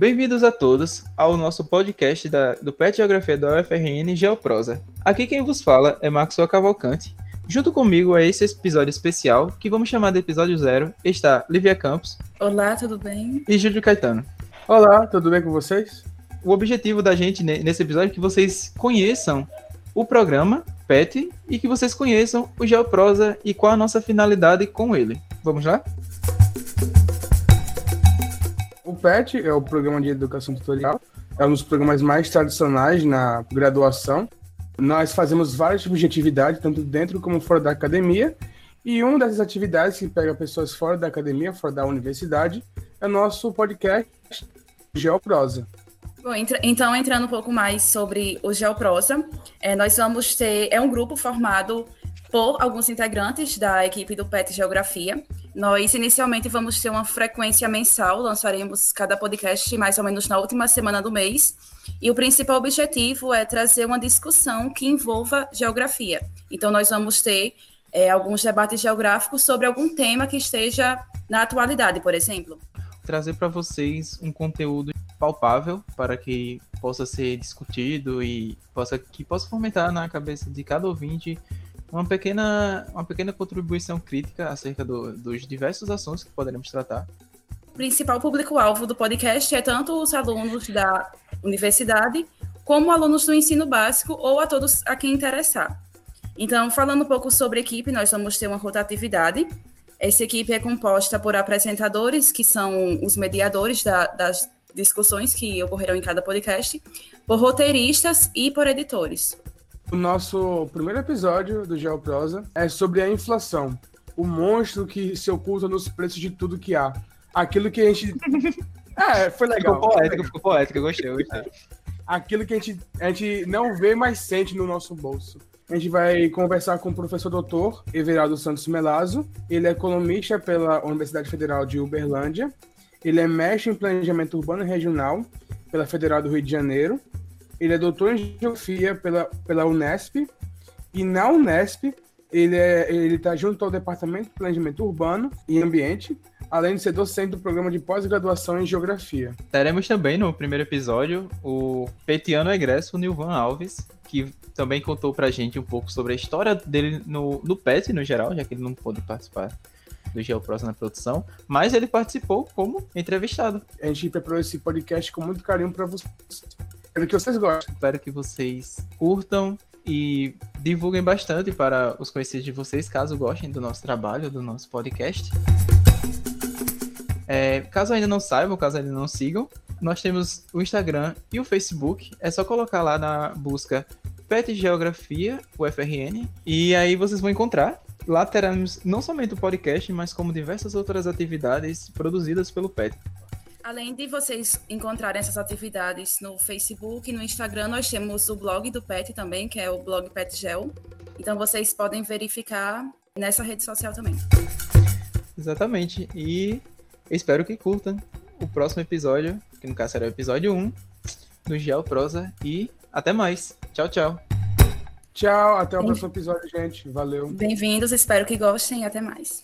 Bem-vindos a todos ao nosso podcast da, do PET Geografia da UFRN Geoprosa. Aqui quem vos fala é Maxwell Cavalcante. Junto comigo é esse episódio especial, que vamos chamar de episódio zero, está Lívia Campos. Olá, tudo bem? E Júlio Caetano. Olá, tudo bem com vocês? O objetivo da gente nesse episódio é que vocês conheçam o programa PET e que vocês conheçam o Geoprosa e qual a nossa finalidade com ele. Vamos lá? O PET é o Programa de Educação Tutorial, é um dos programas mais tradicionais na graduação. Nós fazemos de atividade, tanto dentro como fora da academia, e uma dessas atividades que pega pessoas fora da academia, fora da universidade, é o nosso podcast Geoprosa. Bom, entra, então, entrando um pouco mais sobre o Geoprosa, é, nós vamos ter. É um grupo formado por alguns integrantes da equipe do PET Geografia. Nós, inicialmente, vamos ter uma frequência mensal, lançaremos cada podcast mais ou menos na última semana do mês. E o principal objetivo é trazer uma discussão que envolva geografia. Então, nós vamos ter é, alguns debates geográficos sobre algum tema que esteja na atualidade, por exemplo. Trazer para vocês um conteúdo palpável para que possa ser discutido e possa que possa fomentar na cabeça de cada ouvinte uma pequena, uma pequena contribuição crítica acerca do, dos diversos assuntos que poderemos tratar. O principal público-alvo do podcast é tanto os alunos da universidade como alunos do ensino básico ou a todos a quem interessar. Então, falando um pouco sobre equipe, nós vamos ter uma rotatividade. Essa equipe é composta por apresentadores, que são os mediadores da, das discussões que ocorrerão em cada podcast, por roteiristas e por editores. O nosso primeiro episódio do Geoprosa é sobre a inflação, o monstro que se oculta nos preços de tudo que há. Aquilo que a gente. É, foi legal. Ficou poético, ficou poético, eu gostei, gostei. Aquilo que a gente, a gente não vê, mas sente no nosso bolso. A gente vai conversar com o professor doutor Everaldo Santos Melazo. Ele é economista pela Universidade Federal de Uberlândia ele é mestre em planejamento urbano e regional pela Federal do Rio de Janeiro. Ele é doutor em geografia pela, pela Unesp. E na Unesp, ele é, ele está junto ao Departamento de Planejamento Urbano e Ambiente, além de ser docente do programa de pós-graduação em Geografia. Teremos também no primeiro episódio o petiano egresso Nilvan Alves, que também contou pra gente um pouco sobre a história dele no, no PET no geral, já que ele não pôde participar do GeoPros na produção, mas ele participou como entrevistado. A gente preparou esse podcast com muito carinho para vocês. Espero que vocês gostem. Espero que vocês curtam e divulguem bastante para os conhecidos de vocês, caso gostem do nosso trabalho, do nosso podcast. É, caso ainda não saibam, caso ainda não sigam, nós temos o Instagram e o Facebook. É só colocar lá na busca PET Geografia, UFRN, e aí vocês vão encontrar lá teremos não somente o podcast, mas como diversas outras atividades produzidas pelo PET. Além de vocês encontrarem essas atividades no Facebook e no Instagram, nós temos o blog do PET também, que é o blog PetGel. Então vocês podem verificar nessa rede social também. Exatamente. E espero que curtam o próximo episódio, que no caso será o episódio 1 do Gel Prosa. E até mais. Tchau, tchau. Tchau, até o próximo episódio, gente. Valeu. Bem-vindos, espero que gostem e até mais.